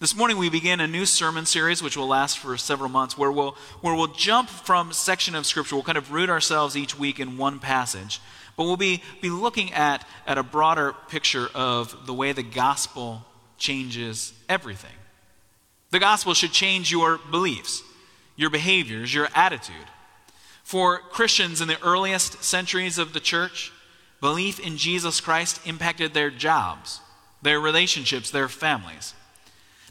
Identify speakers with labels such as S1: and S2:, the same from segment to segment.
S1: This morning we begin a new sermon series which will last for several months where we'll, where we'll jump from section of scripture. We'll kind of root ourselves each week in one passage, but we'll be, be looking at, at a broader picture of the way the gospel changes everything. The gospel should change your beliefs, your behaviors, your attitude. For Christians in the earliest centuries of the church, belief in Jesus Christ impacted their jobs, their relationships, their families.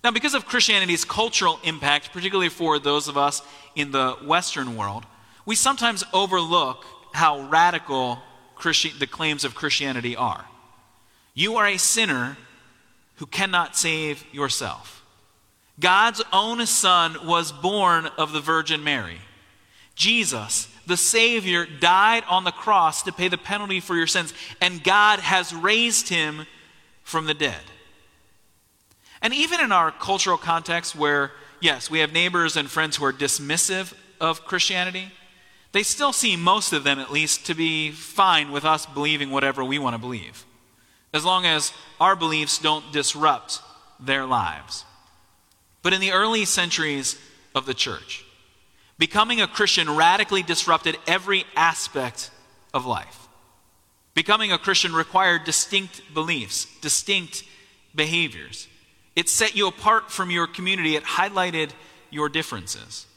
S1: Now, because of Christianity's cultural impact, particularly for those of us in the Western world, we sometimes overlook how radical Christi- the claims of Christianity are. You are a sinner who cannot save yourself. God's own Son was born of the Virgin Mary. Jesus, the Savior, died on the cross to pay the penalty for your sins, and God has raised him from the dead. And even in our cultural context, where, yes, we have neighbors and friends who are dismissive of Christianity, they still seem, most of them at least, to be fine with us believing whatever we want to believe, as long as our beliefs don't disrupt their lives. But in the early centuries of the church, becoming a Christian radically disrupted every aspect of life. Becoming a Christian required distinct beliefs, distinct behaviors. It set you apart from your community, it highlighted your differences.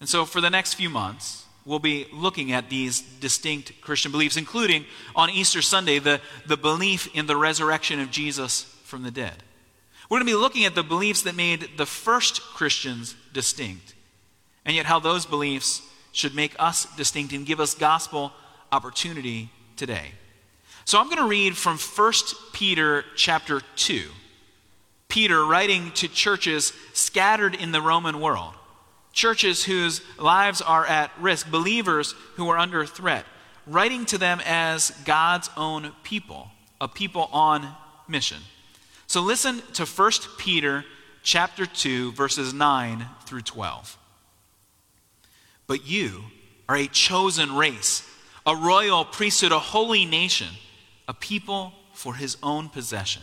S1: And so, for the next few months, we'll be looking at these distinct Christian beliefs, including on Easter Sunday, the, the belief in the resurrection of Jesus from the dead. We're going to be looking at the beliefs that made the first Christians distinct, and yet how those beliefs should make us distinct and give us gospel opportunity today. So I'm going to read from 1 Peter chapter 2. Peter writing to churches scattered in the Roman world, churches whose lives are at risk, believers who are under threat, writing to them as God's own people, a people on mission. So listen to 1 Peter chapter 2 verses 9 through 12. But you are a chosen race, a royal priesthood, a holy nation, a people for his own possession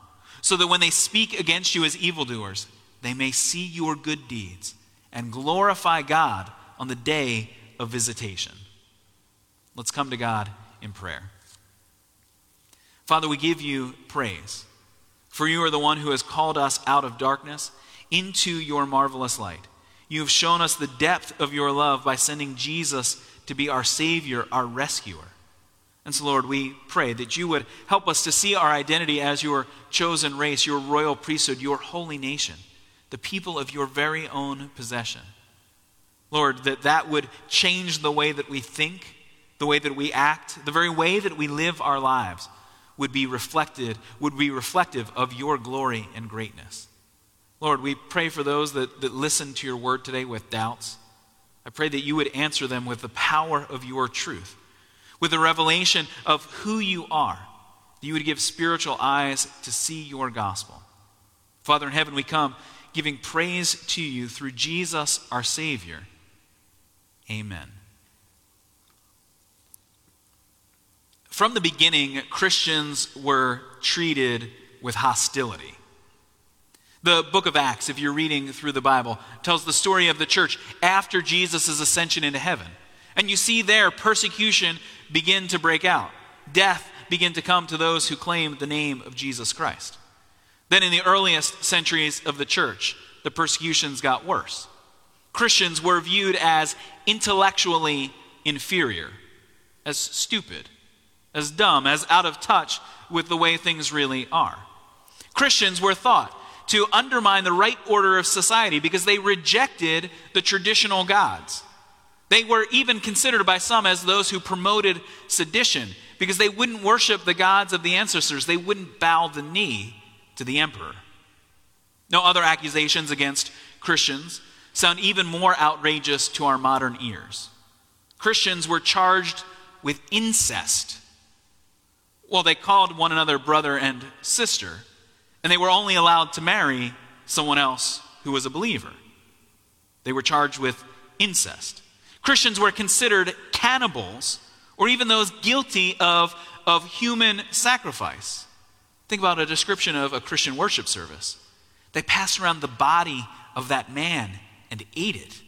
S1: so that when they speak against you as evildoers, they may see your good deeds and glorify God on the day of visitation. Let's come to God in prayer. Father, we give you praise, for you are the one who has called us out of darkness into your marvelous light. You have shown us the depth of your love by sending Jesus to be our Savior, our rescuer. And so, Lord, we pray that you would help us to see our identity as your chosen race, your royal priesthood, your holy nation, the people of your very own possession. Lord, that that would change the way that we think, the way that we act, the very way that we live our lives would be reflected, would be reflective of your glory and greatness. Lord, we pray for those that, that listen to your word today with doubts. I pray that you would answer them with the power of your truth with a revelation of who you are, you would give spiritual eyes to see your gospel. Father in heaven, we come giving praise to you through Jesus our Savior. Amen. From the beginning, Christians were treated with hostility. The book of Acts, if you're reading through the Bible, tells the story of the church after Jesus' ascension into heaven. And you see there persecution begin to break out, death begin to come to those who claim the name of Jesus Christ. Then, in the earliest centuries of the church, the persecutions got worse. Christians were viewed as intellectually inferior, as stupid, as dumb, as out of touch with the way things really are. Christians were thought to undermine the right order of society because they rejected the traditional gods. They were even considered by some as those who promoted sedition because they wouldn't worship the gods of the ancestors, they wouldn't bow the knee to the emperor. No other accusations against Christians sound even more outrageous to our modern ears. Christians were charged with incest. Well, they called one another brother and sister, and they were only allowed to marry someone else who was a believer. They were charged with incest. Christians were considered cannibals or even those guilty of, of human sacrifice. Think about a description of a Christian worship service. They passed around the body of that man and ate it.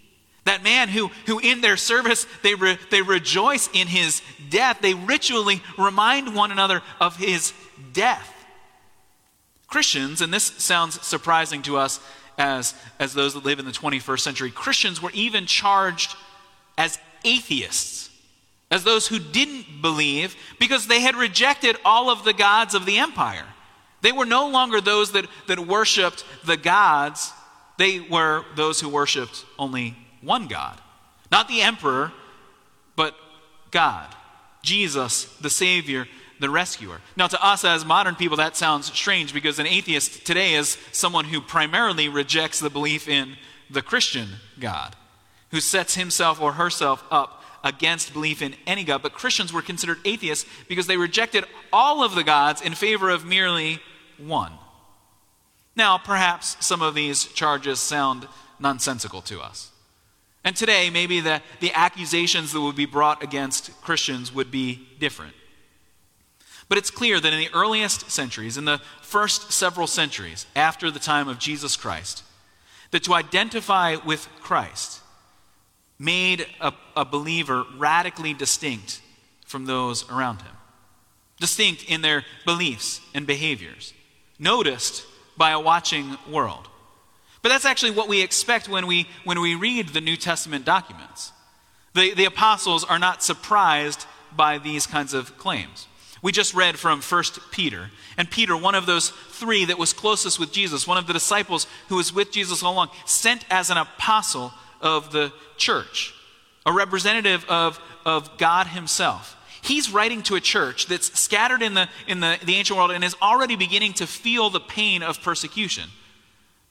S1: That man who, who in their service, they, re, they rejoice in his death. They ritually remind one another of his death. Christians, and this sounds surprising to us as, as those that live in the 21st century, Christians were even charged as atheists, as those who didn't believe because they had rejected all of the gods of the empire. They were no longer those that, that worshiped the gods, they were those who worshiped only one God. Not the emperor, but God. Jesus, the Savior, the rescuer. Now, to us as modern people, that sounds strange because an atheist today is someone who primarily rejects the belief in the Christian God, who sets himself or herself up against belief in any God. But Christians were considered atheists because they rejected all of the gods in favor of merely one. Now, perhaps some of these charges sound nonsensical to us. And today, maybe the, the accusations that would be brought against Christians would be different. But it's clear that in the earliest centuries, in the first several centuries after the time of Jesus Christ, that to identify with Christ made a, a believer radically distinct from those around him, distinct in their beliefs and behaviors, noticed by a watching world. But that's actually what we expect when we, when we read the New Testament documents. The, the apostles are not surprised by these kinds of claims. We just read from 1 Peter. And Peter, one of those three that was closest with Jesus, one of the disciples who was with Jesus all along, sent as an apostle of the church, a representative of, of God Himself. He's writing to a church that's scattered in, the, in the, the ancient world and is already beginning to feel the pain of persecution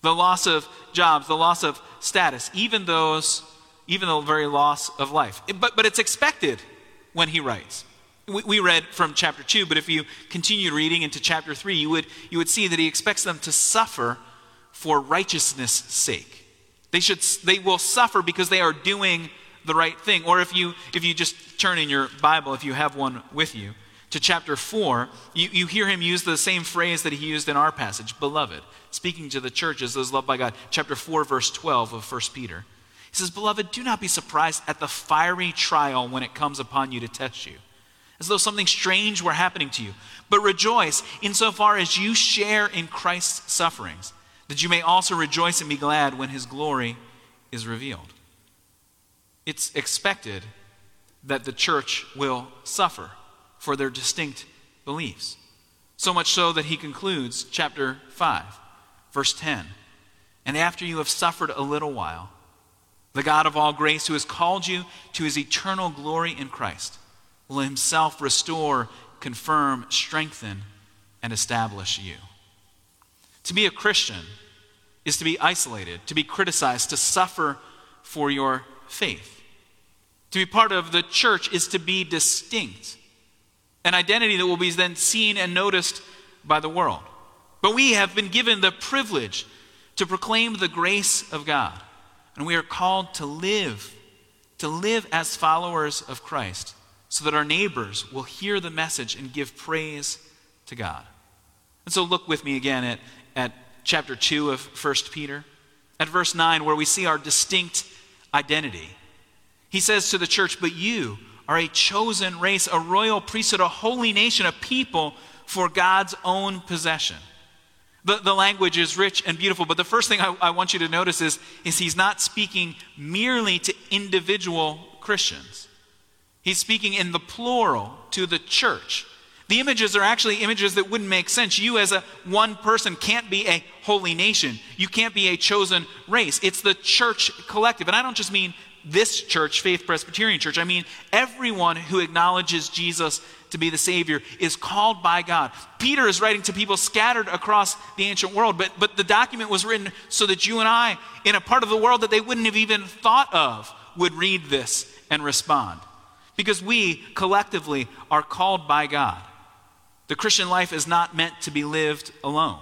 S1: the loss of jobs, the loss of status, even those, even the very loss of life. But, but it's expected when he writes. We, we read from chapter 2, but if you continue reading into chapter 3, you would, you would see that he expects them to suffer for righteousness' sake. They, should, they will suffer because they are doing the right thing. Or if you, if you just turn in your Bible, if you have one with you, to chapter 4, you, you hear him use the same phrase that he used in our passage, beloved, speaking to the churches, those loved by God. Chapter 4, verse 12 of 1 Peter. He says, Beloved, do not be surprised at the fiery trial when it comes upon you to test you, as though something strange were happening to you. But rejoice insofar as you share in Christ's sufferings, that you may also rejoice and be glad when his glory is revealed. It's expected that the church will suffer for their distinct beliefs. So much so that he concludes chapter 5, verse 10. And after you have suffered a little while, the God of all grace, who has called you to his eternal glory in Christ, will himself restore, confirm, strengthen, and establish you. To be a Christian is to be isolated, to be criticized, to suffer for your faith. To be part of the church is to be distinct an identity that will be then seen and noticed by the world. But we have been given the privilege to proclaim the grace of God. And we are called to live, to live as followers of Christ, so that our neighbors will hear the message and give praise to God. And so look with me again at, at chapter 2 of 1 Peter, at verse 9, where we see our distinct identity. He says to the church, But you, are a chosen race, a royal priesthood, a holy nation, a people for God's own possession. The, the language is rich and beautiful, but the first thing I, I want you to notice is, is he's not speaking merely to individual Christians. He's speaking in the plural to the church. The images are actually images that wouldn't make sense. You, as a one person, can't be a holy nation. You can't be a chosen race. It's the church collective. And I don't just mean this church, Faith Presbyterian Church. I mean, everyone who acknowledges Jesus to be the Savior, is called by God. Peter is writing to people scattered across the ancient world, but, but the document was written so that you and I, in a part of the world that they wouldn't have even thought of, would read this and respond. Because we collectively are called by God. The Christian life is not meant to be lived alone.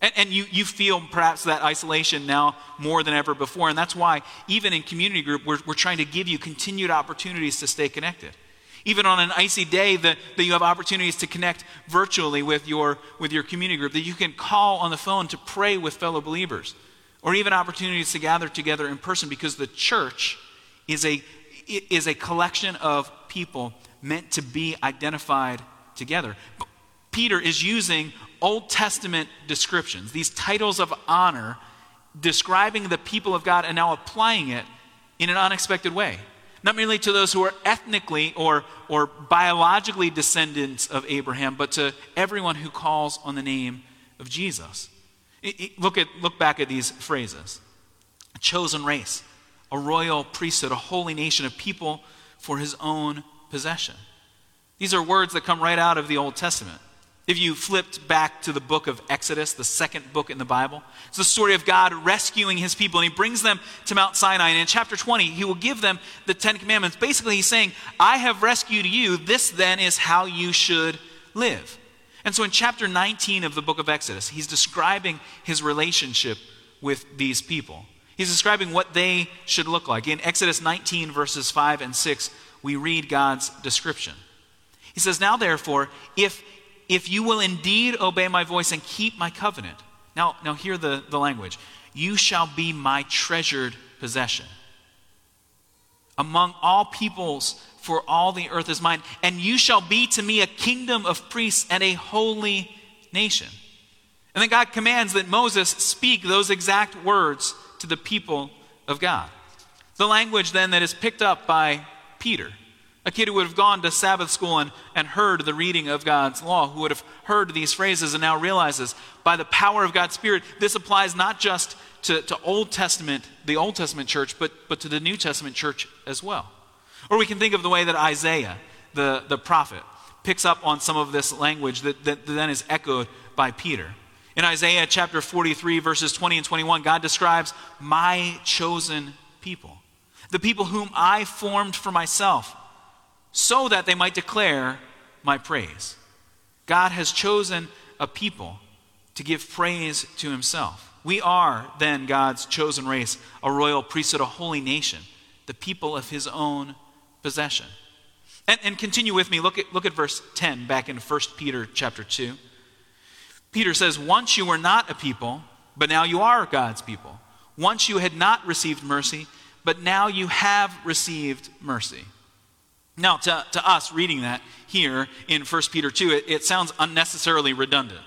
S1: And, and, you, you feel perhaps that isolation now more than ever before. And that's why, even in community group, we're, we're trying to give you continued opportunities to stay connected. Even on an icy day, that, that you have opportunities to connect virtually with your, with your community group, that you can call on the phone to pray with fellow believers, or even opportunities to gather together in person because the church is a, is a collection of people meant to be identified together. But Peter is using Old Testament descriptions, these titles of honor, describing the people of God and now applying it in an unexpected way. Not merely to those who are ethnically or, or biologically descendants of Abraham, but to everyone who calls on the name of Jesus. It, it, look, at, look back at these phrases a chosen race, a royal priesthood, a holy nation, of people for his own possession. These are words that come right out of the Old Testament. If you flipped back to the book of Exodus, the second book in the Bible, it's the story of God rescuing his people, and he brings them to Mount Sinai. And in chapter 20, he will give them the Ten Commandments. Basically, he's saying, I have rescued you. This then is how you should live. And so in chapter 19 of the book of Exodus, he's describing his relationship with these people. He's describing what they should look like. In Exodus 19, verses 5 and 6, we read God's description. He says, Now therefore, if if you will indeed obey my voice and keep my covenant. Now, now hear the, the language. You shall be my treasured possession. Among all peoples, for all the earth is mine, and you shall be to me a kingdom of priests and a holy nation. And then God commands that Moses speak those exact words to the people of God. The language then that is picked up by Peter. A kid who would have gone to Sabbath school and, and heard the reading of God's law, who would have heard these phrases and now realizes by the power of God's Spirit, this applies not just to, to Old Testament, the Old Testament church, but, but to the New Testament church as well. Or we can think of the way that Isaiah, the, the prophet, picks up on some of this language that, that then is echoed by Peter. In Isaiah chapter 43, verses 20 and 21, God describes my chosen people, the people whom I formed for myself so that they might declare my praise. God has chosen a people to give praise to himself. We are then God's chosen race, a royal priesthood, a holy nation, the people of his own possession. And, and continue with me. Look at, look at verse 10 back in 1 Peter chapter 2. Peter says, Once you were not a people, but now you are God's people. Once you had not received mercy, but now you have received mercy. Now, to, to us reading that here in 1 Peter 2, it, it sounds unnecessarily redundant.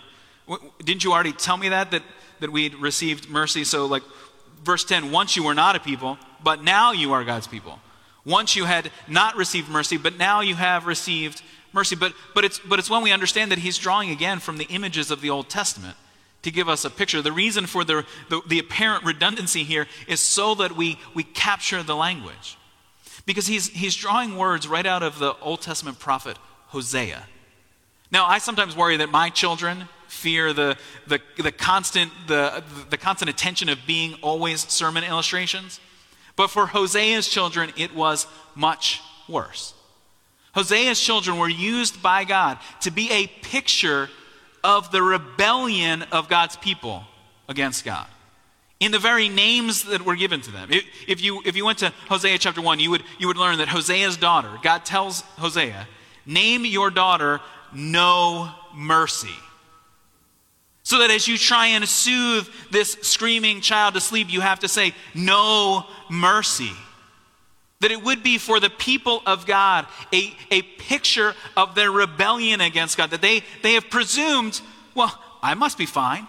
S1: Didn't you already tell me that, that, that we'd received mercy? So, like, verse 10 once you were not a people, but now you are God's people. Once you had not received mercy, but now you have received mercy. But, but, it's, but it's when we understand that he's drawing again from the images of the Old Testament to give us a picture. The reason for the, the, the apparent redundancy here is so that we, we capture the language. Because he's, he's drawing words right out of the Old Testament prophet Hosea. Now, I sometimes worry that my children fear the, the, the, constant, the, the constant attention of being always sermon illustrations. But for Hosea's children, it was much worse. Hosea's children were used by God to be a picture of the rebellion of God's people against God in the very names that were given to them. If you, if you went to Hosea chapter 1, you would, you would learn that Hosea's daughter, God tells Hosea, name your daughter no mercy. So that as you try and soothe this screaming child to sleep, you have to say, no mercy. That it would be for the people of God a, a picture of their rebellion against God. That they, they have presumed, well, I must be fine.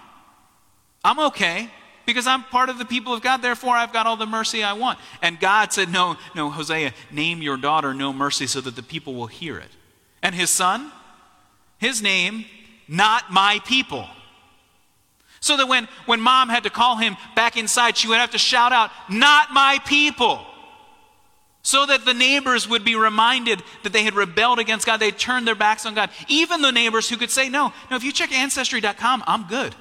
S1: I'm okay because I'm part of the people of God, therefore I've got all the mercy I want. And God said, No, no, Hosea, name your daughter no mercy so that the people will hear it. And his son, his name, not my people. So that when, when mom had to call him back inside, she would have to shout out, Not my people. so that the neighbors would be reminded that they had rebelled against God. They turned their backs on God. Even the neighbors who could say, No, no, if you check ancestry.com, I'm good.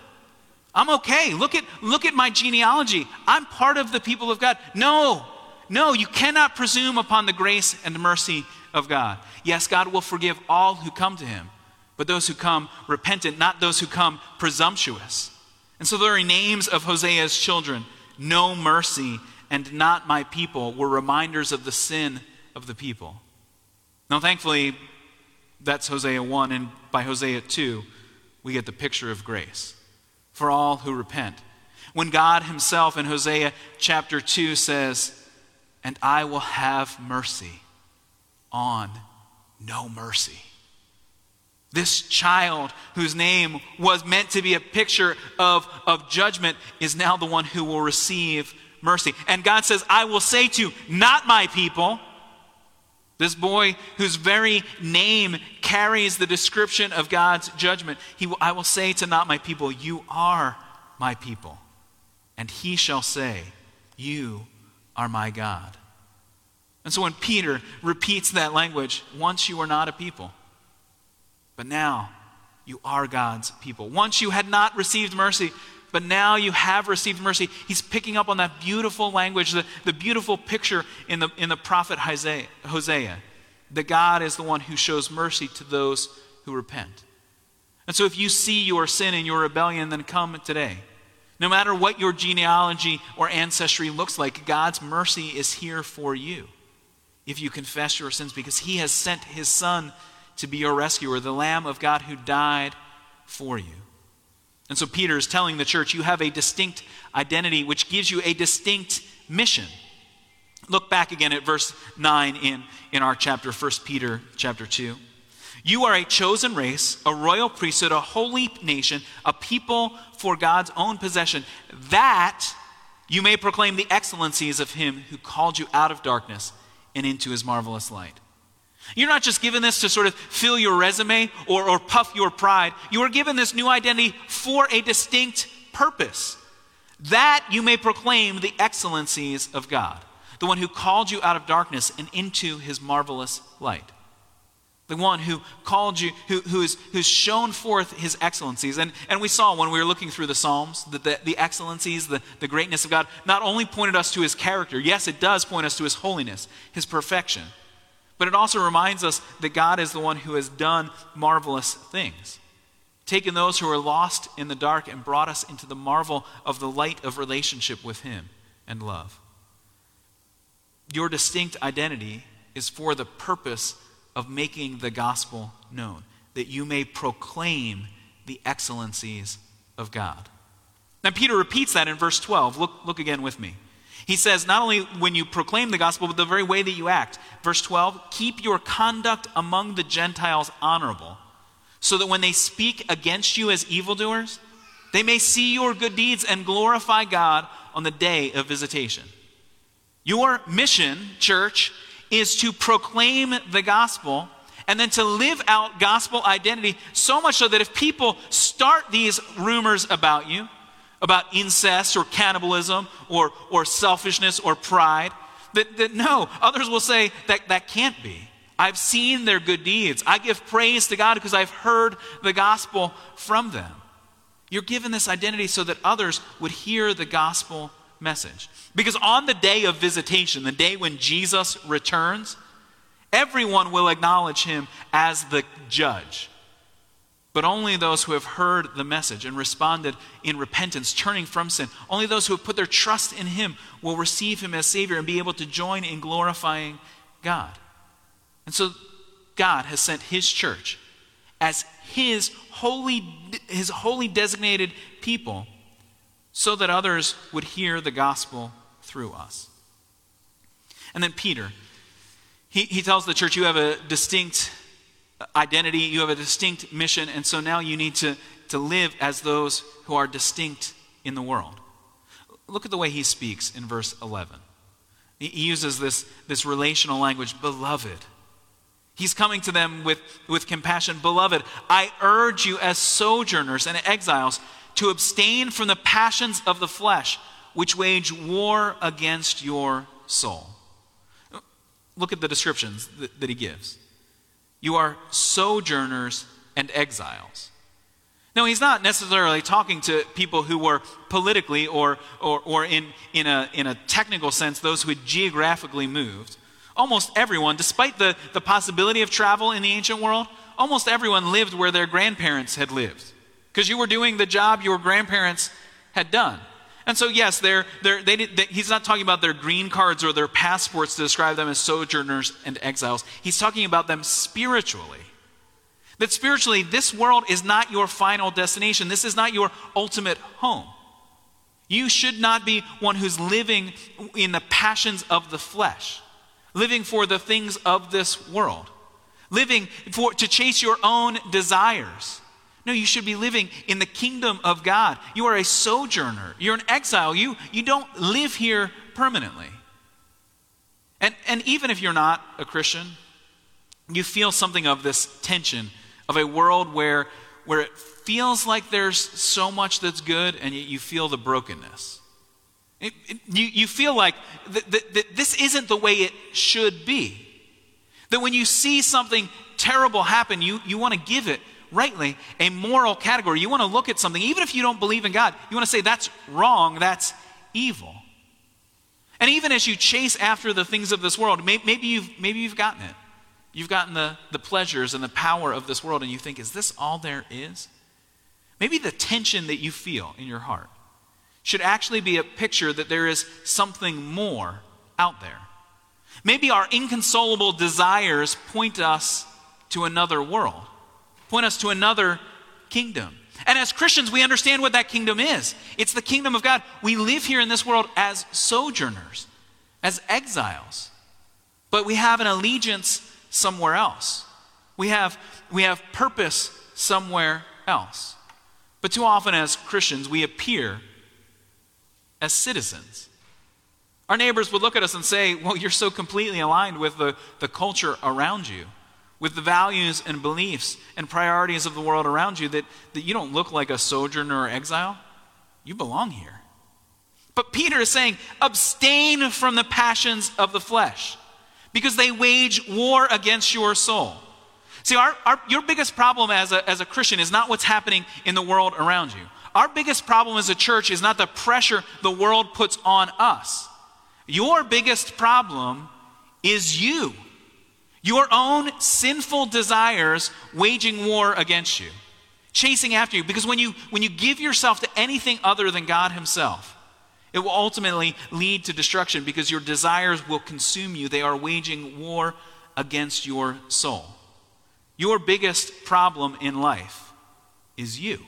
S1: I'm okay. Look at, look at my genealogy. I'm part of the people of God. No, no, you cannot presume upon the grace and mercy of God. Yes, God will forgive all who come to him, but those who come repentant, not those who come presumptuous. And so the very names of Hosea's children, no mercy and not my people, were reminders of the sin of the people. Now, thankfully, that's Hosea 1, and by Hosea 2, we get the picture of grace for all who repent. When God Himself in Hosea chapter 2 says, And I will have mercy on no mercy. This child, whose name was meant to be a picture of, of judgment, is now the one who will receive mercy. And God says, I will say to not my people, this boy whose very name carries the description of God's judgment, he will, I will say to not my people, You are my people. And he shall say, You are my God. And so when Peter repeats that language, once you were not a people, but now you are God's people. Once you had not received mercy, but now you have received mercy. He's picking up on that beautiful language, the, the beautiful picture in the, in the prophet Hosea, Hosea, that God is the one who shows mercy to those who repent. And so if you see your sin and your rebellion, then come today. No matter what your genealogy or ancestry looks like, God's mercy is here for you if you confess your sins because he has sent his son to be your rescuer, the Lamb of God who died for you. And so Peter is telling the church, you have a distinct identity, which gives you a distinct mission. Look back again at verse 9 in, in our chapter, 1 Peter chapter 2. You are a chosen race, a royal priesthood, a holy nation, a people for God's own possession, that you may proclaim the excellencies of him who called you out of darkness and into his marvelous light. You're not just given this to sort of fill your resume or, or puff your pride. You are given this new identity for a distinct purpose that you may proclaim the excellencies of God, the one who called you out of darkness and into his marvelous light. The one who called you, who, who is, who's shown forth his excellencies. And, and we saw when we were looking through the Psalms that the, the excellencies, the, the greatness of God, not only pointed us to his character, yes, it does point us to his holiness, his perfection but it also reminds us that God is the one who has done marvelous things, taken those who are lost in the dark and brought us into the marvel of the light of relationship with Him and love. Your distinct identity is for the purpose of making the gospel known, that you may proclaim the excellencies of God. Now, Peter repeats that in verse 12. Look, look again with me. He says, not only when you proclaim the gospel, but the very way that you act. Verse 12, keep your conduct among the Gentiles honorable, so that when they speak against you as evildoers, they may see your good deeds and glorify God on the day of visitation. Your mission, church, is to proclaim the gospel and then to live out gospel identity so much so that if people start these rumors about you, about incest or cannibalism or, or selfishness or pride. That, that no, others will say that that can't be. I've seen their good deeds. I give praise to God because I've heard the gospel from them. You're given this identity so that others would hear the gospel message. Because on the day of visitation, the day when Jesus returns, everyone will acknowledge him as the judge but only those who have heard the message and responded in repentance, turning from sin. Only those who have put their trust in Him will receive Him as Savior and be able to join in glorifying God. And so God has sent His church as His holy, His holy designated people so that others would hear the gospel through us. And then Peter, he, he tells the church, You have a distinct identity, you have a distinct mission, and so now you need to, to live as those who are distinct in the world. Look at the way he speaks in verse 11. He uses this, this relational language, beloved. He's coming to them with, with compassion. Beloved, I urge you as sojourners and exiles to abstain from the passions of the flesh, which wage war against your soul. look at the descriptions that, that he gives. You are sojourners and exiles. No, he's not necessarily talking to people who were politically or, or, or in, in, a, in a technical sense, those who had geographically moved. Almost everyone, despite the, the possibility of travel in the ancient world, almost everyone lived where their grandparents had lived. Because you were doing the job your grandparents had done. And so, yes, they're, they're, they did, they, he's not talking about their green cards or their passports to describe them as sojourners and exiles. He's talking about them spiritually. That spiritually, this world is not your final destination. This is not your ultimate home. You should not be one who's living in the passions of the flesh, living for the things of this world, living for, to chase your own desires. No, you should be living in the kingdom of God. You are a sojourner, you're an exile. You, you don't live here permanently. And, and even if you're not a Christian, you feel something of this tension of a world where, where it feels like there's so much that's good and yet you feel the brokenness. It, it, you, you feel like that, that, that this isn't the way it should be. That when you see something terrible happen, you, you want to give it rightly a moral category. You want to look at something, even if you don't believe in God, you want to say that's wrong, that's evil. And even as you chase after the things of this world, maybe you've, maybe you've gotten it. You've gotten the, the pleasures and the power of this world, and you think, is this all there is? Maybe the tension that you feel in your heart should actually be a picture that there is something more out there. Maybe our inconsolable desires point us to another world, point us to another kingdom. And as Christians, we understand what that kingdom is it's the kingdom of God. We live here in this world as sojourners, as exiles, but we have an allegiance somewhere else. We have, we have purpose somewhere else. But too often, as Christians, we appear as citizens. Our neighbors would look at us and say, Well, you're so completely aligned with the, the culture around you, with the values and beliefs and priorities of the world around you, that, that you don't look like a sojourner or exile. You belong here. But Peter is saying, abstain from the passions of the flesh because they wage war against your soul. See, our, our, your biggest problem as a, as a Christian is not what's happening in the world around you. Our biggest problem as a church is not the pressure the world puts on us. Your biggest problem is you. Your own sinful desires waging war against you, chasing after you. Because when you, when you give yourself to anything other than God Himself, it will ultimately lead to destruction because your desires will consume you. They are waging war against your soul. Your biggest problem in life is you.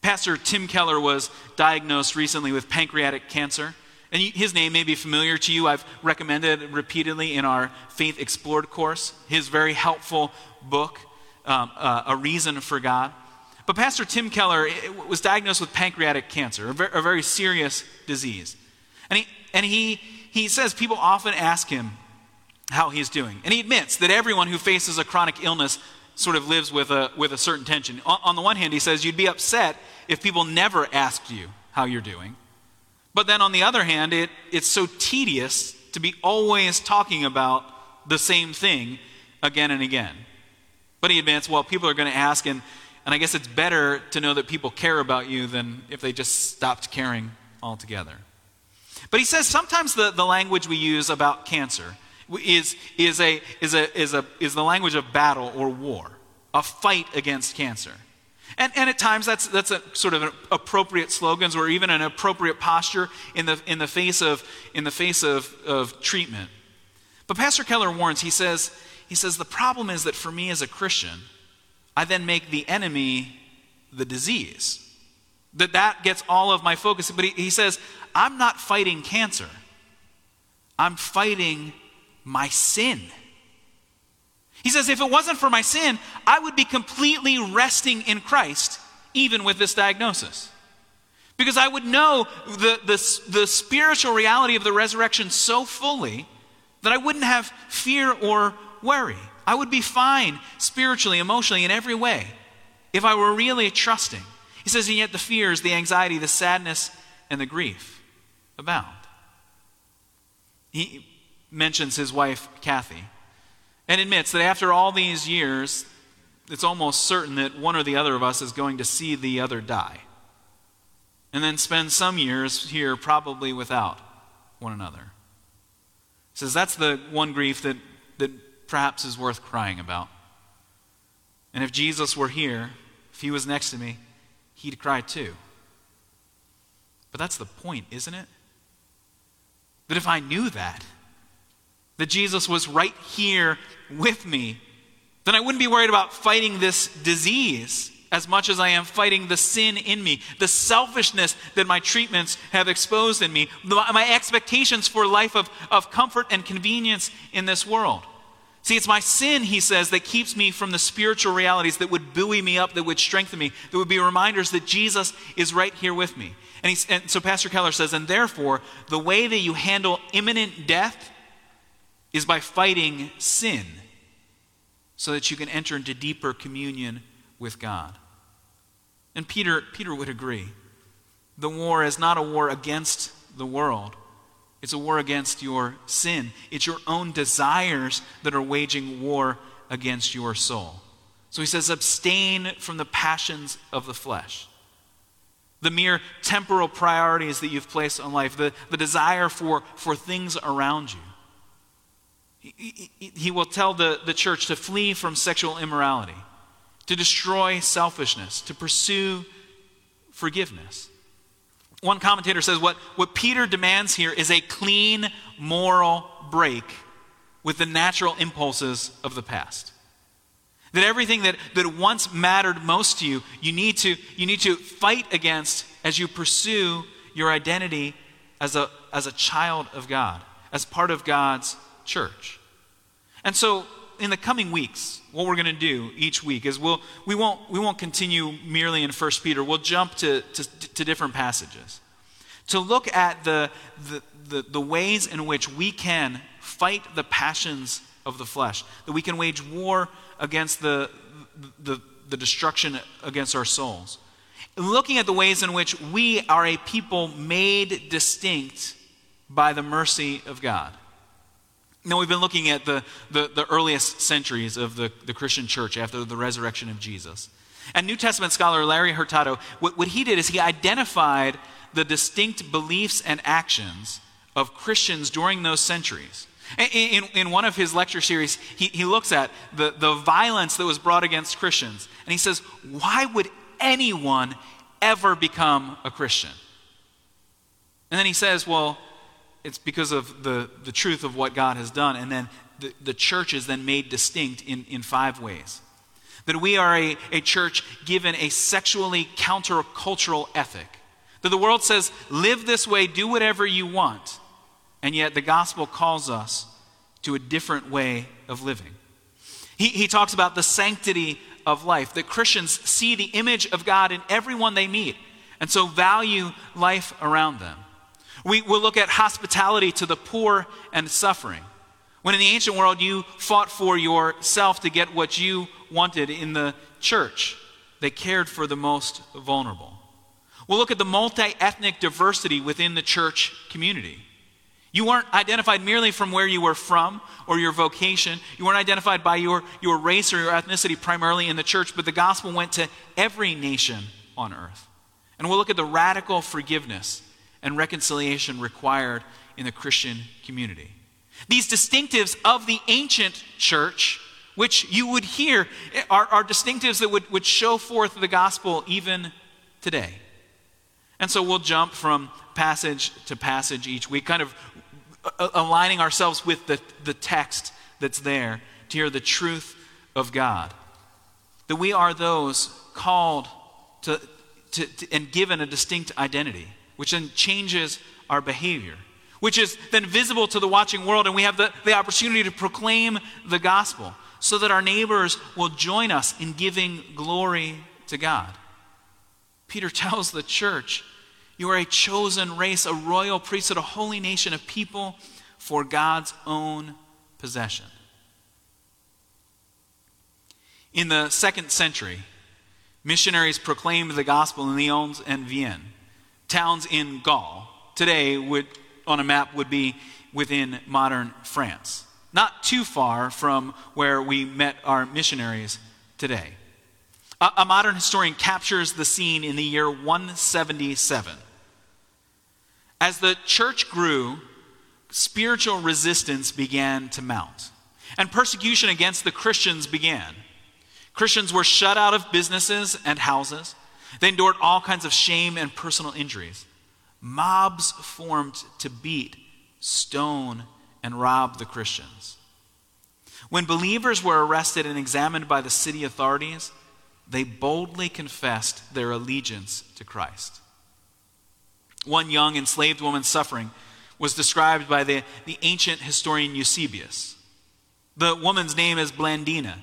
S1: Pastor Tim Keller was diagnosed recently with pancreatic cancer. And his name may be familiar to you. I've recommended it repeatedly in our Faith Explored course, his very helpful book, um, uh, A Reason for God. But Pastor Tim Keller was diagnosed with pancreatic cancer, a very, a very serious disease. And, he, and he, he says people often ask him how he's doing. And he admits that everyone who faces a chronic illness sort of lives with a, with a certain tension. On, on the one hand, he says you'd be upset if people never asked you how you're doing. But then on the other hand, it, it's so tedious to be always talking about the same thing again and again. But he admits, well, people are going to ask, and and I guess it's better to know that people care about you than if they just stopped caring altogether. But he says sometimes the, the language we use about cancer is, is, a, is, a, is, a, is the language of battle or war, a fight against cancer. And, and at times that's, that's a sort of an appropriate slogans or even an appropriate posture in the, in the face, of, in the face of, of treatment. But Pastor Keller warns, he says, he says, the problem is that for me as a Christian, I then make the enemy the disease. That that gets all of my focus. But he, he says, I'm not fighting cancer. I'm fighting my sin. He says, if it wasn't for my sin, I would be completely resting in Christ, even with this diagnosis. Because I would know the, the, the spiritual reality of the resurrection so fully that I wouldn't have fear or worry. I would be fine spiritually, emotionally, in every way if I were really trusting. He says, and yet the fears, the anxiety, the sadness, and the grief abound. He, mentions his wife, Kathy, and admits that after all these years, it's almost certain that one or the other of us is going to see the other die. And then spend some years here, probably without one another. He says that's the one grief that, that perhaps is worth crying about. And if Jesus were here, if he was next to me, he'd cry too. But that's the point, isn't it? That if I knew that, that Jesus was right here with me, then I wouldn't be worried about fighting this disease as much as I am fighting the sin in me, the selfishness that my treatments have exposed in me, my expectations for life of, of comfort and convenience in this world. See, it's my sin, he says, that keeps me from the spiritual realities that would buoy me up, that would strengthen me, that would be reminders that Jesus is right here with me. And, and so Pastor Keller says, and therefore, the way that you handle imminent death is by fighting sin so that you can enter into deeper communion with God. And Peter, Peter would agree. The war is not a war against the world, it's a war against your sin. It's your own desires that are waging war against your soul. So he says, abstain from the passions of the flesh. The mere temporal priorities that you've placed on life, the, the desire for, for things around you. He, will tell the, the church to flee from sexual immorality, to destroy selfishness, to pursue forgiveness. One commentator says what, what Peter demands here is a clean moral break with the natural impulses of the past. That everything that, that once mattered most to you, you need to, you need to fight against as you pursue your identity as a, as a child of God, as part of God's church. And so, in the coming weeks, what we're going to do each week is we'll, we, won't, we won't continue merely in 1 Peter. We'll jump to, to, to different passages to look at the, the, the, the ways in which we can fight the passions of the flesh, that we can wage war against the, the, the destruction against our souls. Looking at the ways in which we are a people made distinct by the mercy of God. Now, we've been looking at the, the, the, earliest centuries of the, the Christian church after the resurrection of Jesus. And New Testament scholar Larry Hurtado, what, what he did is he identified the distinct beliefs and actions of Christians during those centuries. In, in, one of his lecture series, he, he looks at the, the violence that was brought against Christians. And he says, Why would anyone ever become a Christian? And then he says, Well, it's because of the, the truth of what God has done. And then the, the church is then made distinct in, in five ways. That we are a, a church given a sexually countercultural ethic. That the world says, live this way, do whatever you want. And yet the gospel calls us to a different way of living. He, he talks about the sanctity of life, that Christians see the image of God in everyone they meet, and so value life around them. We will look at hospitality to the poor and suffering. When in the ancient world you fought for yourself to get what you wanted in the church, they cared for the most vulnerable. We'll look at the multi ethnic diversity within the church community. You weren't identified merely from where you were from or your vocation. You weren't identified by your, your race or your ethnicity primarily in the church, but the gospel went to every nation on earth. And we'll look at the radical forgiveness and reconciliation required in the Christian community. These distinctives of the ancient church, which you would hear, are, are distinctives that would, would show forth the gospel even today. And so we'll jump from passage to passage each week, kind of uh, uh, aligning ourselves with the, the text that's there to hear the truth of God. That we are those called to, to, to and given a distinct identity which then changes our behavior, which is then visible to the watching world, and we have the, the opportunity to proclaim the gospel so that our neighbors will join us in giving glory to God. Peter tells the church, You are a chosen race, a royal priesthood, a holy nation a people for God's own possession. In the second century, missionaries proclaimed the gospel in Lyons and Vienne towns in Gaul today would on a map would be within modern France, not too far from where we met our missionaries today. A, a modern historian captures the scene in the year 177. As the church grew, spiritual resistance began to mount, and persecution against the Christians began. Christians were shut out of businesses and houses. They endured all kinds of shame and personal injuries. Mobs formed to beat, stone, and rob the Christians. When believers were arrested and examined by the city authorities, they boldly confessed their allegiance to Christ. One young enslaved woman's suffering was described by the, the ancient historian Eusebius. The woman's name is Blandina.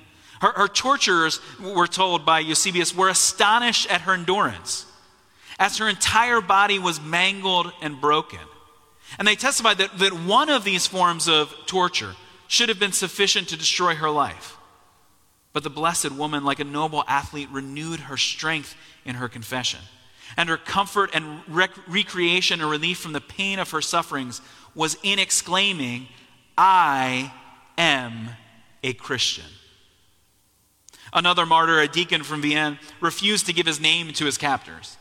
S1: Her, her torturers, were told by Eusebius, were astonished at her endurance, as her entire body was mangled and broken. And they testified that, that one of these forms of torture should have been sufficient to destroy her life. But the blessed woman, like a noble athlete, renewed her strength in her confession. And her comfort and rec- recreation and relief from the pain of her sufferings was in exclaiming, I am a Christian. Another martyr, a deacon from Vienne, refused to give his name to his captors.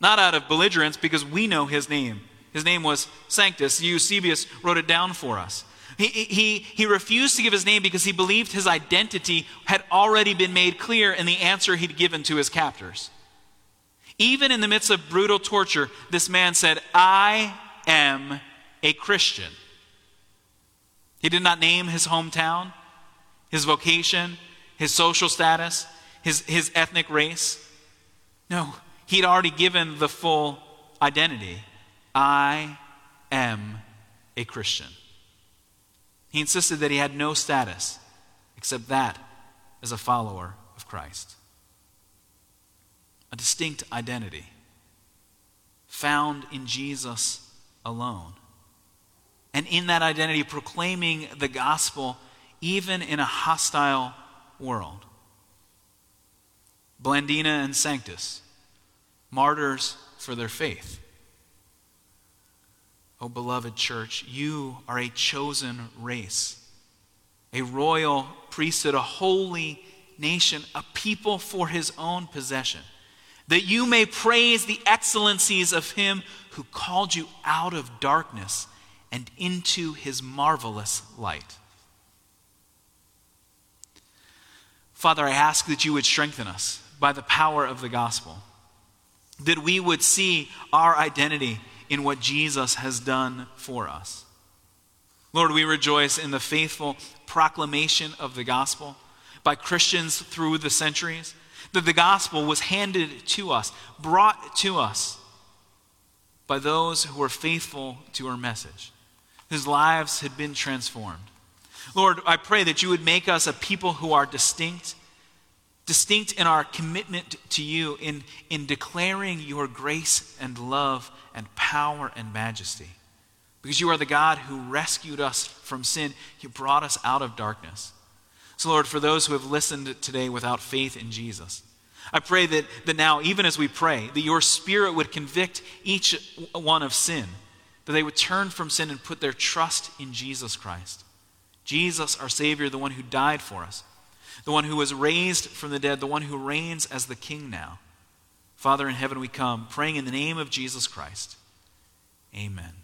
S1: Not out of belligerence, because we know his name. His name was Sanctus. Eusebius wrote it down for us. He, he, he refused to give his name because he believed his identity had already been made clear in the answer he'd given to his captors. Even in the midst of brutal torture, this man said, I am a Christian. He did not name his hometown, his vocation, his social status, his, his ethnic race. No, he'd already given the full identity. I am a Christian. He insisted that he had no status except that as a follower of Christ. A distinct identity found in Jesus alone. And in that identity, proclaiming the gospel even in a hostile world. Blandina and Sanctus, martyrs for their faith. Oh, beloved church, you are a chosen race, a royal priesthood, a holy nation, a people for his own possession, that you may praise the excellencies of him who called you out of darkness and into his marvelous light. Father, I ask that you would strengthen us by the power of the gospel, that we would see our identity in what Jesus has done for us. Lord, we rejoice in the faithful proclamation of the gospel by Christians through the centuries, that the gospel was handed to us, brought to us by those who were faithful to our message, whose lives had been transformed. Lord, I pray that you would make us a people who are distinct distinct in our commitment to you in, in declaring your grace and love and power and majesty. Because you are the God who rescued us from sin, you brought us out of darkness. So, Lord, for those who have listened today without faith in Jesus, I pray that, that now, even as we pray, that your Spirit would convict each one of sin, that they would turn from sin and put their trust in Jesus Christ. Jesus, our Savior, the one who died for us the one who was raised from the dead, the one who reigns as the King now. Father in heaven, we come praying in the name of Jesus Christ. Amen.